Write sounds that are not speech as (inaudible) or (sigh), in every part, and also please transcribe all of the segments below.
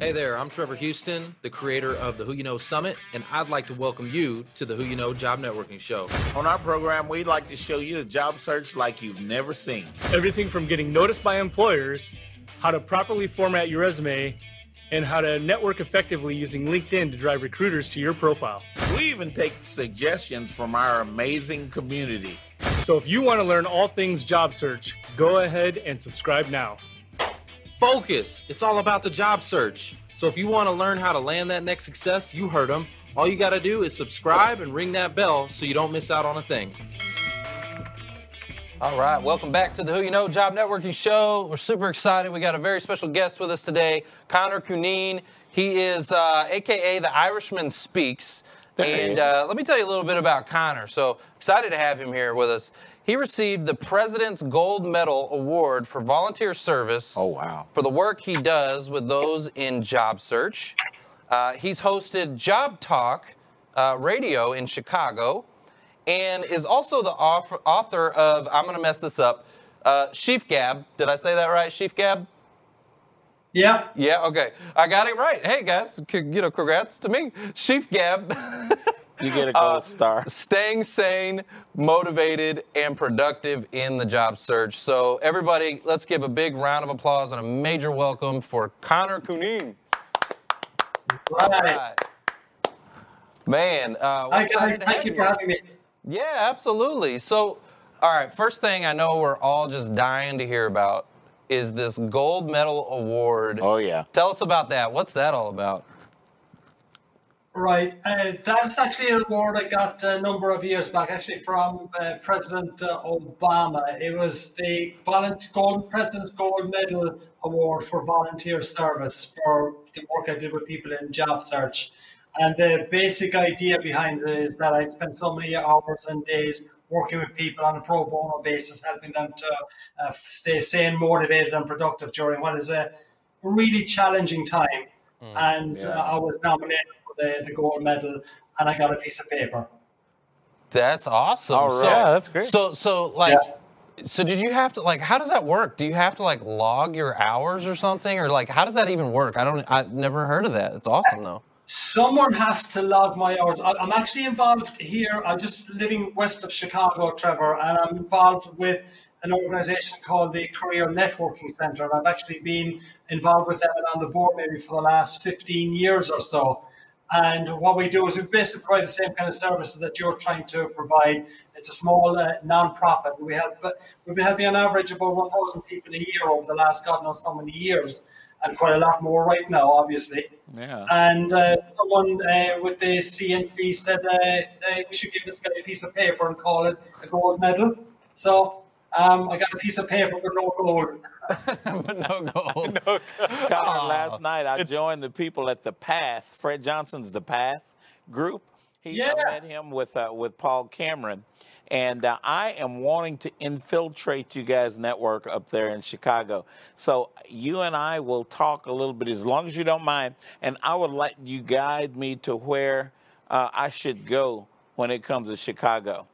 Hey there, I'm Trevor Houston, the creator of the Who You Know Summit, and I'd like to welcome you to the Who You Know Job Networking Show. On our program, we'd like to show you a job search like you've never seen. Everything from getting noticed by employers, how to properly format your resume, and how to network effectively using LinkedIn to drive recruiters to your profile. We even take suggestions from our amazing community. So if you want to learn all things job search, go ahead and subscribe now. Focus! It's all about the job search. So if you want to learn how to land that next success, you heard them. All you got to do is subscribe and ring that bell so you don't miss out on a thing. All right, welcome back to the Who You Know Job Networking Show. We're super excited. We got a very special guest with us today, Conor Cunneen. He is uh, AKA the Irishman Speaks. And uh, let me tell you a little bit about Connor. So excited to have him here with us. He received the President's Gold Medal Award for volunteer service. Oh, wow. For the work he does with those in job search. Uh, he's hosted Job Talk uh, Radio in Chicago and is also the author, author of, I'm going to mess this up, uh, Sheaf Gab. Did I say that right? Sheaf Gab? Yeah. Yeah, okay. I got it right. Hey, guys, you know, congrats to me. Sheaf Gab. (laughs) You get a gold uh, star. Staying sane, motivated, and productive in the job search. So, everybody, let's give a big round of applause and a major welcome for Conor Cunneen. Right. Man, uh, hi guys, thank you for having me. Yeah, absolutely. So, all right, first thing I know we're all just dying to hear about is this gold medal award. Oh, yeah. Tell us about that. What's that all about? Right. Uh, that's actually an award I got a number of years back, actually from uh, President uh, Obama. It was the volunteer, Gold, President's Gold Medal Award for volunteer service for the work I did with people in job search. And the basic idea behind it is that I spent so many hours and days working with people on a pro bono basis, helping them to uh, stay sane, motivated, and productive during what is a really challenging time. Mm, and yeah. uh, I was nominated the, the gold medal, and I got a piece of paper. That's awesome. All right. So, yeah, that's great. So, so like, yeah. so did you have to like? How does that work? Do you have to like log your hours or something, or like how does that even work? I don't. I've never heard of that. It's awesome though. Someone has to log my hours. I'm actually involved here. I'm just living west of Chicago, Trevor, and I'm involved with an organization called the Career Networking Center. And I've actually been involved with them and on the board maybe for the last 15 years or so. And what we do is we basically provide the same kind of services that you're trying to provide. It's a small uh, non-profit. We have, we've been helping on average about 1,000 people a year over the last God knows how many years, and quite a lot more right now, obviously. Yeah. And uh, someone uh, with the CNC said uh, we should give this guy a piece of paper and call it a gold medal. So um, I got a piece of paper with no gold. but no gold. (laughs) no (laughs) Connor, last night I joined the people at the Path. Fred Johnson's the Path group. He yeah. I met him with uh, with Paul Cameron, and uh, I am wanting to infiltrate you guys' network up there in Chicago. So you and I will talk a little bit, as long as you don't mind, and I would let you guide me to where uh, I should go when it comes to Chicago.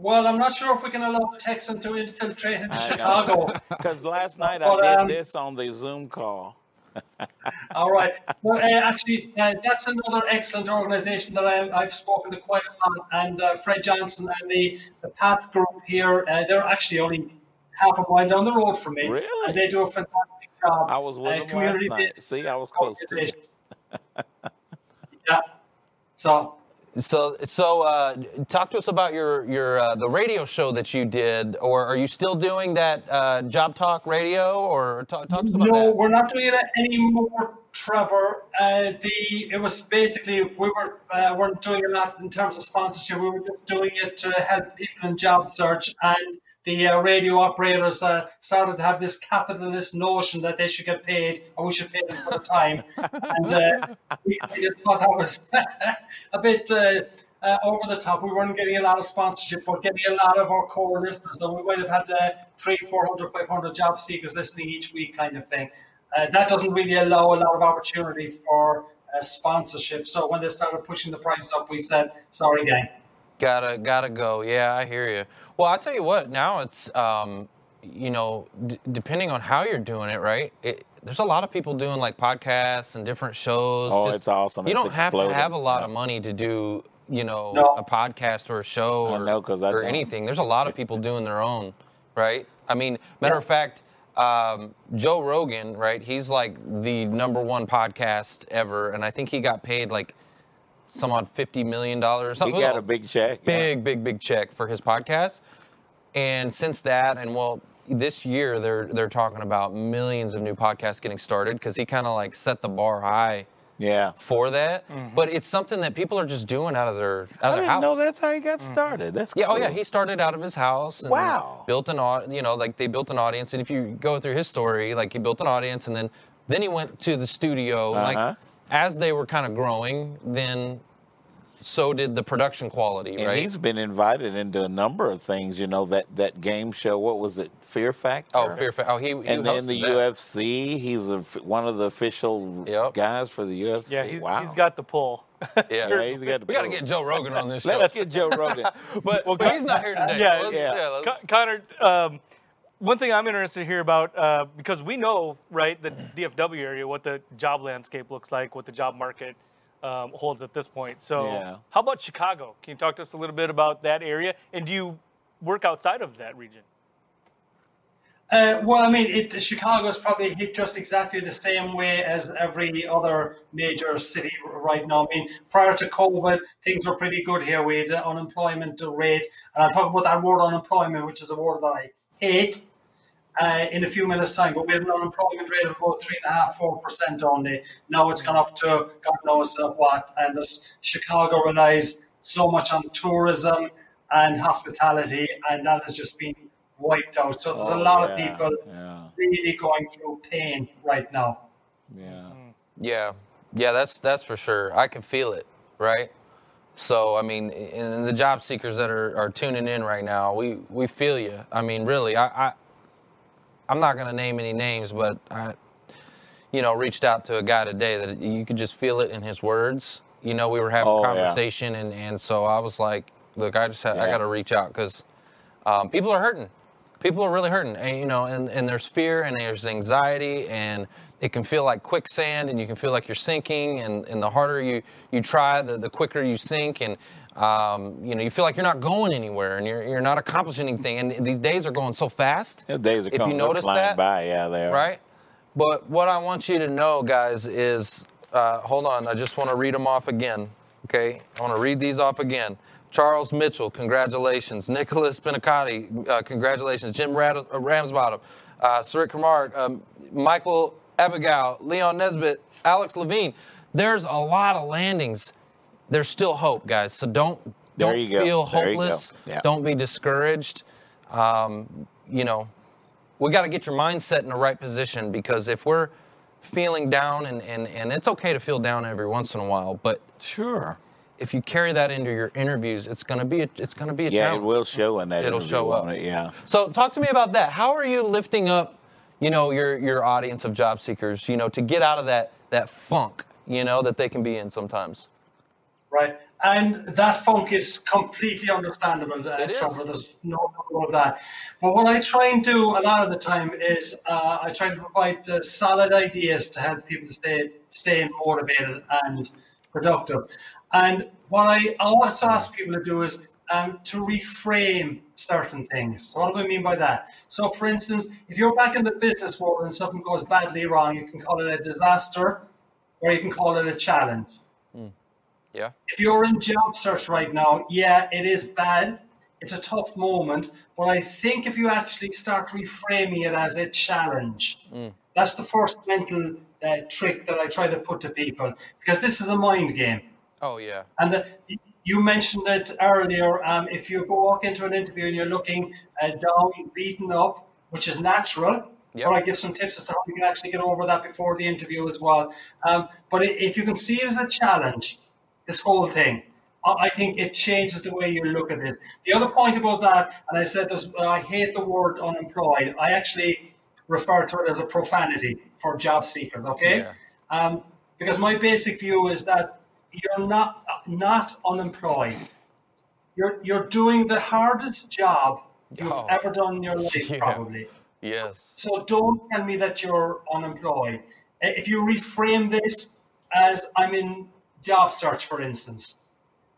Well, I'm not sure if we can allow Texan to infiltrate into Chicago. (laughs) Because last night but, I did um, this on the Zoom call. (laughs) all right. Well, uh, actually, uh, that's another excellent organization that I, have spoken to quite a lot. And uh, Fred Johnson and the, the Path Group here, uh, they're actually only half a mile down the road from me. Really? And they do a fantastic job. I was with uh, them community last night. See, I was close to it. (laughs) yeah. So so, so uh, talk to us about your your uh, the radio show that you did, or are you still doing that uh, Job Talk Radio, or talk, talk to us about no, that? No, we're not doing it anymore, Trevor. Uh, the it was basically we were uh, weren't doing a lot in terms of sponsorship. We were just doing it to help people in job search and the uh, radio operators uh, started to have this capitalist notion that they should get paid or we should pay them for the time. (laughs) and uh, we, thought that was (laughs) a bit uh, uh, over the top. We weren't getting a lot of sponsorship, but getting a lot of our core listeners. Though we might have had uh, three, 400, 500 job seekers listening each week, kind of thing. that doesn't really allow a lot of opportunity for sponsorship. So when they started pushing the price up, we said, sorry, gang. Gotta gotta go. Yeah, I hear you. Well, I'll tell you what. Now it's um, you know, d- depending on how you're doing it, right? It, there's a lot of people doing like podcasts and different shows. Oh, it's awesome. You It's don't have to have a lot Yeah. of money to do, you know, No. a podcast or a show I or, know, 'cause I or anything. There's a lot of people doing their own, right? I mean, matter of fact, um, Joe Rogan, right? He's like the number one podcast ever, and I think he got paid like some odd fifty million dollars. Or something. He got a big check. yeah. big, big, big check for his podcast. And since that, and well, this year they're they're talking about millions of new podcasts getting started because he kind of like set the bar high Yeah. for that. But it's something that people are just doing out of their out I of their didn't house. know that's how he got started. That's Yeah, oh yeah, he started out of his house. And Wow. Built an au- you know, like they built an audience, and if you go through his story, like he built an audience, and then then he went to the studio. Uh-huh. Like as they were kind of growing, then so did the production quality, And right? he's been invited into a number of things. You know that that game show. What was it? Fear Factor. oh, Fear Fa- Oh, he, he And then the that. UFC. He's a, one of the official Yep. guys for the UFC. Yeah, he's, wow. he's got the pull. Yeah. (laughs) Yeah, he's got. We got to get Joe Rogan on this show. Let's get Joe Rogan. (laughs) but, but he's not here today. Yeah, Let's- yeah. let's- Con- Connor, um, one thing I'm interested to hear about uh, because we know, right, the DFW area, what the job landscape looks like, what the job market um, holds at this point. So, Yeah. how about Chicago? Can you talk to us a little bit about that area? And do you work outside of that region? Uh, well, I mean, it, Chicago's probably hit just exactly the same way as every other major city right now. I mean, prior to COVID, things were pretty good here. We had an unemployment rate, and I'll talk about that word unemployment, which is a word that I hate, uh, in a few minutes' time. But we had an unemployment rate of about three and a half, four percent only. Now it's gone up to God knows uh, what. And this Chicago relies so much on tourism and hospitality, and that has just been wiped out. So there's Oh, a lot yeah, of people Yeah. really going through pain right now. Yeah. Yeah, yeah, that's that's for sure. I can feel it, right? So I mean, and the job seekers that are, are tuning in right now, we we feel you. I mean, really, I, I I'm not gonna name any names, but I, you know, reached out to a guy today that you could just feel it in his words. You know, we were having Oh, a yeah. conversation, and and so I was like, look, I just had, I got to reach out because um, people are hurting. People are really hurting, and you know, and, and there's fear and there's anxiety, and it can feel like quicksand, and you can feel like you're sinking, and, and the harder you you try, the, the quicker you sink, and um, you know, you feel like you're not going anywhere, and you're you're not accomplishing anything, and these days are going so fast. The days are If you coming. They're notice flying that, by. Yeah, they are. right? But what I want you to know, guys, is uh, hold on. I just want to read them off again. Okay, I want to read these off again. Charles Mitchell, congratulations. Nicholas Benicati, uh, congratulations. Jim Rad- uh, Ramsbottom, uh, Sarit Kumar, um, Michael Abigail, Leon Nesbitt, Alex Levine. There's a lot of landings. There's still hope, guys. So don't don't you go. feel There you go. hopeless. Yeah. Don't be discouraged. Um, you know, we got to get your mindset in the right position because if we're feeling down and, and, and it's okay to feel down every once in a while but Sure. if you carry that into your interviews it's going to be a, it's going to be a Yeah, it will show in that. It'll show won't up. It? Yeah. so talk to me about that how are you lifting up you know your your audience of job seekers you know to get out of that that funk you know that they can be in sometimes Right. And that funk is completely understandable, uh. Trevor. There's no doubt about that. But what I try and do a lot of the time is uh, I try to provide uh, solid ideas to help people stay, stay motivated and productive. And what I always ask people to do is um, to reframe certain things. So what do I mean by that? So, for instance, if you're back in the business world and something goes badly wrong, you can call it a disaster or you can call it a challenge yeah if you're in job search right now, yeah, it is bad. It's a tough moment, but I think if you actually start reframing it as a challenge, that's the first mental uh, trick that I try to put to people because this is a mind game. oh yeah And the, you mentioned it earlier. Um, if you go walk into an interview and you're looking uh, down, beaten up, which is natural, Yep. but I give some tips as to how you can actually get over that before the interview as well. Um, but if you can see it as a challenge, this whole thing, I think it changes the way you look at this. The other point about that, and I said this, I hate the word unemployed. I actually refer to it as a profanity for job seekers. Okay, Yeah. um, because my basic view is that you're not not unemployed. You're you're doing the hardest job you've Oh. ever done in your life, (laughs) Yeah. probably. Yes. So don't tell me that you're unemployed. If you reframe this as I'm in job search, for instance.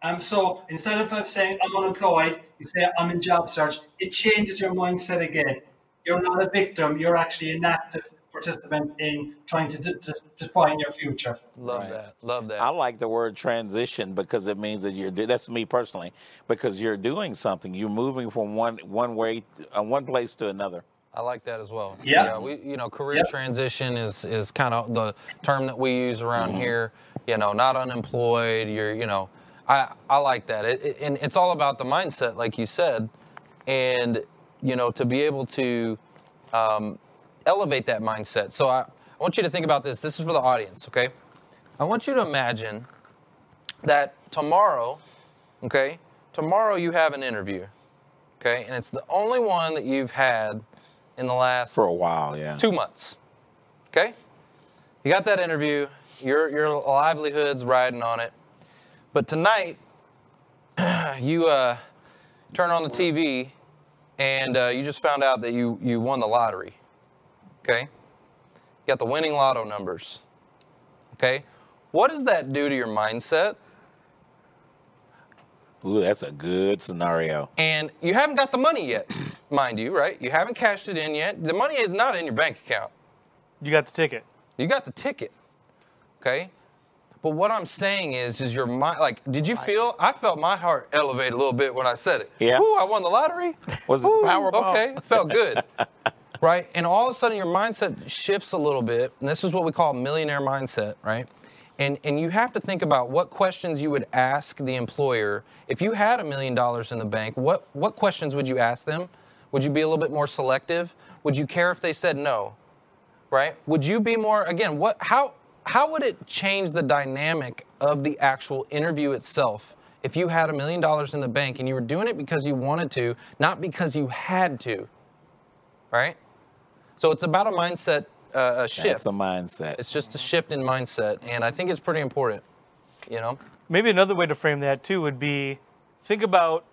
Um, so instead of uh, saying I'm unemployed, you say I'm in job search. It changes your mindset again. You're not a victim. You're actually an active participant in trying to, to, to define your future. Love Right. that. Love that. I like the word transition because it means that you're. That's me personally because you're doing something. You're moving from one one way, uh, one place to another. I like that as well. Yeah. we, you know, career Yep. transition is is kind of the term that we use around here. You know, not unemployed. You're, you know, I I like that. It, it, and it's all about the mindset, like you said, and you know, to be able to um, elevate that mindset. So I, I want you to think about this. This is for the audience, okay? I want you to imagine that tomorrow, okay, tomorrow you have an interview, okay, and it's the only one that you've had in the last For a while, yeah. two months, okay? You got that interview, your your livelihood's riding on it, but tonight (clears throat) you uh, turn on the TV and uh, you just found out that you you won the lottery, okay? You got the winning lotto numbers, okay? What does that do to your mindset? Ooh, that's a good scenario. and you haven't got the money yet, mind you, right? You haven't cashed it in yet. The money is not in your bank account. You got the ticket. You got the ticket, okay? But what I'm saying is, is your mind like? Did you feel? I felt my heart elevate a little bit when I said it. Yeah. Ooh, I won the lottery. Was it Ooh, Powerball? Okay, felt good. (laughs) right? And all of a sudden, your mindset shifts a little bit, and this is what we call millionaire mindset, right? And and you have to think about what questions you would ask the employer if you had a million dollars in the bank. What what questions would you ask them? Would you be a little bit more selective? Would you care if they said no? right? Would you be more again? What how how would it change the dynamic of the actual interview itself if you had a million dollars in the bank and you were doing it because you wanted to, not because you had to, right? So it's about a mindset uh, a shift. That's a mindset. it's just a shift in mindset, and I think it's pretty important. You know, Maybe another way to frame that too would be think about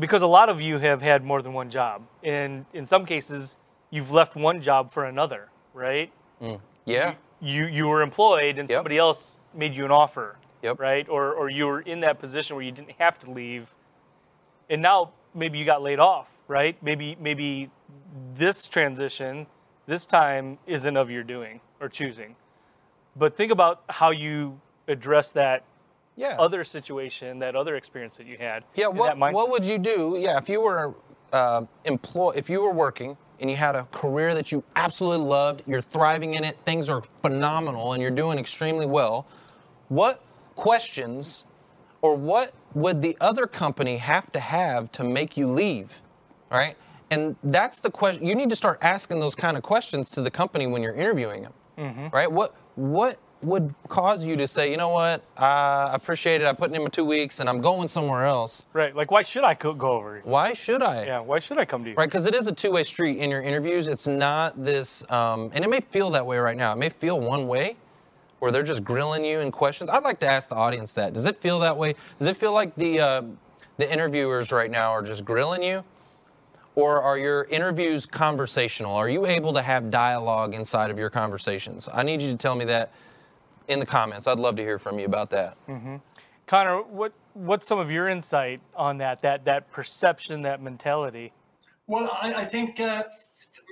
because a lot of you have had more than one job, and in some cases you've left one job for another, right? Mm. yeah, You you were employed and Yep. somebody else made you an offer, Yep. right? Or or you were in that position where you didn't have to leave, and now maybe you got laid off, right? Maybe maybe this transition this time isn't of your doing or choosing, but think about how you address that yeah. other situation, that other experience that you had. Yeah, what, what would you do? Yeah, if you were uh, employ, if you were working and you had a career that you absolutely loved, you're thriving in it, things are phenomenal, and you're doing extremely well. What questions, or what would the other company have to have to make you leave? Right, and that's the question. You need to start asking those kind of questions to the company when you're interviewing them. Right? What what would cause you to say, you know what, I appreciate it. I put in my two weeks, and I'm going somewhere else. right? Like, why should I co- go over? Why should I? Yeah, why should I come to you? Right, because it is a two-way street in your interviews. It's not this, um, and it may feel that way right now. It may feel one way, where they're just grilling you in questions. I'd like to ask the audience that. Does it feel that way? Does it feel like the uh, the interviewers right now are just grilling you, or are your interviews conversational? Are you able to have dialogue inside of your conversations? I need you to tell me that in the comments. I'd love to hear from you about that. Connor, what what's some of your insight on that? That that perception, that mentality. Well, I, I think, uh,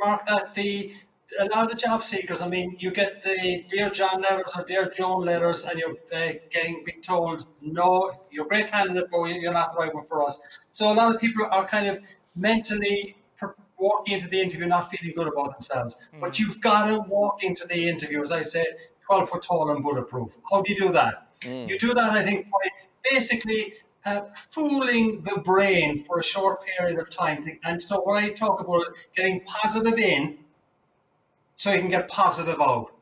Mark, that the a lot of the job seekers, I mean, you get the Dear John letters or Dear Joan letters, and you're uh, getting being told, no, you're a great candidate, but you're not the right one for us. So a lot of people are kind of mentally walking into the interview not feeling good about themselves. But you've got to walk into the interview, as I said, 12 foot tall and bulletproof. How do you do that? You do that, I think, by basically uh, fooling the brain for a short period of time. And so when I talk about getting positive in, so you can get positive out.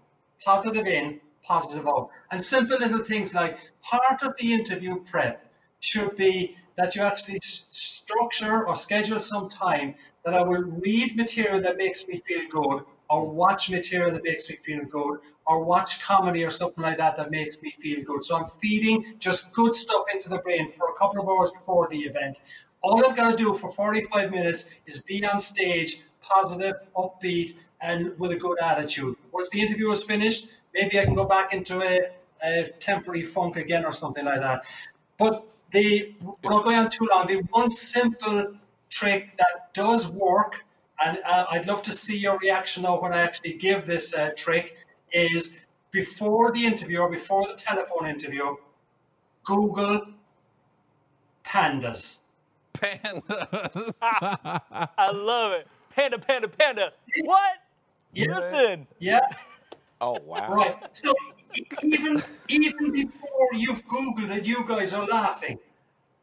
Positive in, positive out. And simple little things like part of the interview prep should be that you actually s- structure or schedule some time that I will read material that makes me feel good, or watch material that makes me feel good, or watch comedy or something like that that makes me feel good. So I'm feeding just good stuff into the brain for a couple of hours before the event. All I've got to do for 45 minutes is be on stage, positive, upbeat, and with a good attitude. Once the interview is finished, maybe I can go back into a, a temporary funk again or something like that. But the we're not going on too long. The one simple trick that does work, and uh, I'd love to see your reaction now when I actually give this uh, trick, is before the interview or before the telephone interview, Google pandas. Pandas. (laughs) I love it. Panda, panda, panda. What? Yeah. Listen. Yeah. Oh wow. Right. So even even before you've Googled it, you guys are laughing.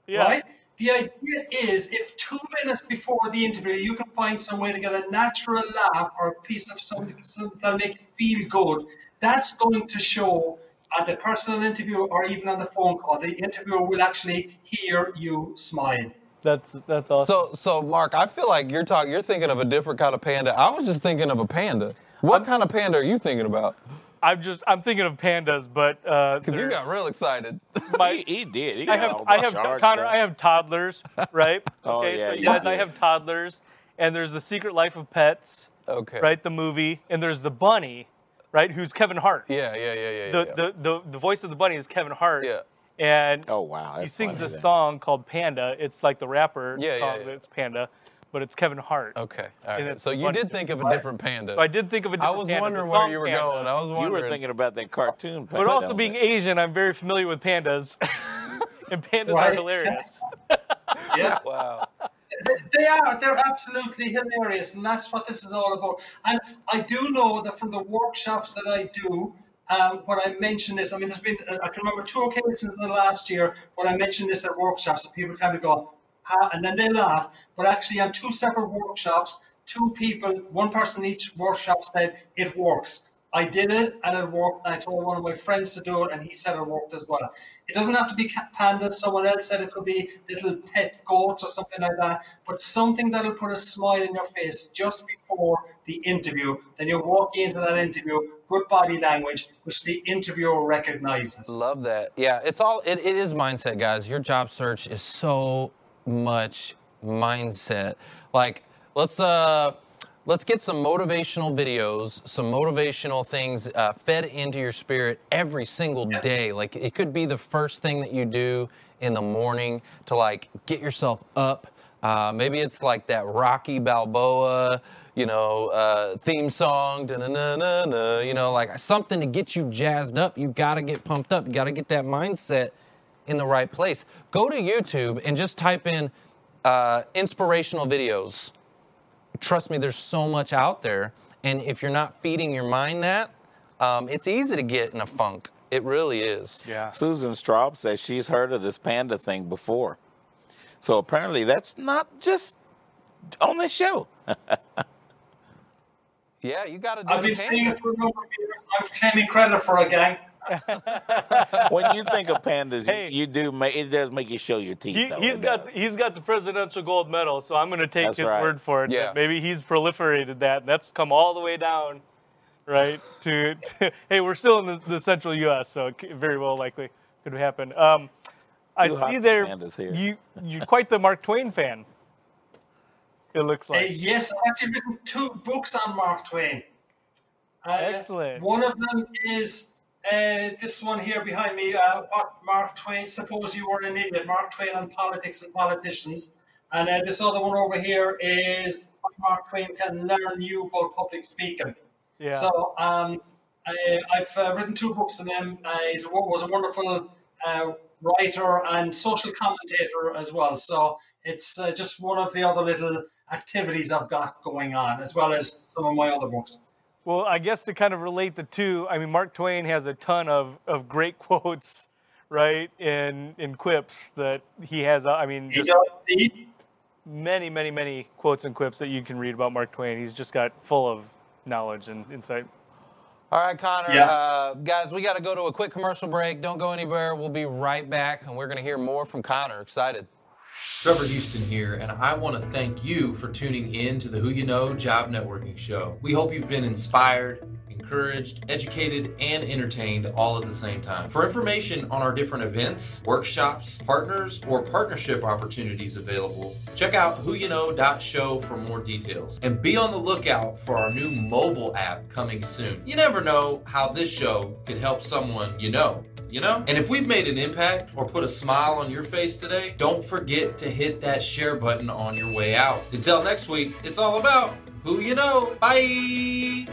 Yeah. Right? The idea is if two minutes before the interview you can find some way to get a natural laugh or a piece of something, something that'll make you feel good, that's going to show at the personal interview or even on the phone call, the interviewer will actually hear you smile. That's that's awesome. So, so Mark, I feel like you're talking. You're thinking of a different kind of panda. I was just thinking of a panda. What kind of panda are you thinking about? I'm just I'm thinking of pandas, but uh, Because you got real excited. (laughs) my, He, he did. He I have I have Connor. up. I have toddlers, (laughs) right? Oh, okay, yeah, so you guys, I have toddlers, and there's the Secret Life of Pets, Okay. right? The movie, and there's the bunny, right? Who's Kevin Hart? Yeah, yeah, yeah, yeah. The, yeah. the the the voice of the bunny is Kevin Hart. Yeah. And Oh wow. he That's sings funny this then. song called Panda. It's like the rapper Yeah, yeah, song yeah. that's Panda, but it's Kevin Hart. okay. All And right. it's So you did think of a different panda. So I did think of a different was panda, the wondering where song you were Panda. going. I was wondering. You were thinking about that cartoon. panda. But also being Asian, I'm very familiar with pandas, (laughs) and pandas are hilarious. (laughs) Yeah. (laughs) Wow. They are. They're absolutely hilarious, and that's what this is all about. And I do know that from the workshops that I do, um, when I mention this, I mean, there's been I can remember two occasions in the last year when I mentioned this at workshops, and people kind of go, "Ha," and then they laugh. But actually, on two separate workshops, two people, one person each workshop said it works. I did it and it worked. And I told one of my friends to do it, and he said it worked as well. It doesn't have to be pandas. Someone else said it could be little pet goats or something like that. But something that'll put a smile in your face just before the interview. Then you're walking into that interview, good body language, which the interviewer recognizes. Love that. Yeah, it's all it, it is mindset, guys. Your job search is so much mindset. Like, let's uh let's get some motivational videos, some motivational things uh, fed into your spirit every single day. Like it could be the first thing that you do in the morning to like get yourself up. Uh, maybe it's like that Rocky Balboa, you know, uh, theme song, da-na-na-na-na, you know, like something to get you jazzed up. You got to get pumped up. You got to get that mindset in the right place. Go to YouTube and just type in uh, inspirational videos. Trust me, there's so much out there. And if you're not feeding your mind that, um, it's easy to get in a funk. It really is. Yeah. Susan Straub says she's heard of this panda thing before. So apparently that's not just on this show. (laughs) Yeah, you got to do I've been saying panda. it for a number of years. I'm claiming credit for a gang. When you think of pandas, Hey. you, you do make it does make you show your teeth. He, though, he's it got does. he's got the presidential gold medal, so I'm going to take That's his right. word for it. Yeah. Maybe he's proliferated that. That's come all the way down, right? to, to (laughs) hey, we're still in the, the central U.S., so very well likely could happen. Um, I see for there pandas here. you you're quite the Mark Twain fan. It looks Uh, like. yes, I've actually written two books on Mark Twain. Uh, Excellent. One of them is uh, this one here behind me. Uh, what Mark Twain? Suppose you were an idiot. Mark Twain on politics and politicians. And uh, this other one over here is Mark Twain can learn you about public speaking. yeah. So um, I, I've uh, written two books on him. Uh, he was a wonderful uh, writer and social commentator as well. So it's uh, just one of the other little activities I've got going on, as well as some of my other books. Well, I guess to kind of relate the two, I mean, Mark Twain has a ton of, of great (laughs) quotes, right, in in quips that he has. uh, I mean, just many, many, many quotes and quips that you can read about Mark Twain. He's just got full of knowledge and insight. All right, Connor. Yeah. Uh, guys, we got to go to a quick commercial break. Don't go anywhere. We'll be right back, and we're going to hear more from Connor. Excited. Trevor Houston here, and I want to thank you for tuning in to the Who You Know Job Networking Show. We hope you've been inspired, encouraged, educated, and entertained all at the same time. For information on our different events, workshops, partners, or partnership opportunities available, check out whoyouknow.show for more details. And be on the lookout for our new mobile app coming soon. You never know how this show could help someone you know you know? And if we've made an impact or put a smile on your face today, don't forget to hit that share button on your way out. Until next week, it's all about who you know. Bye.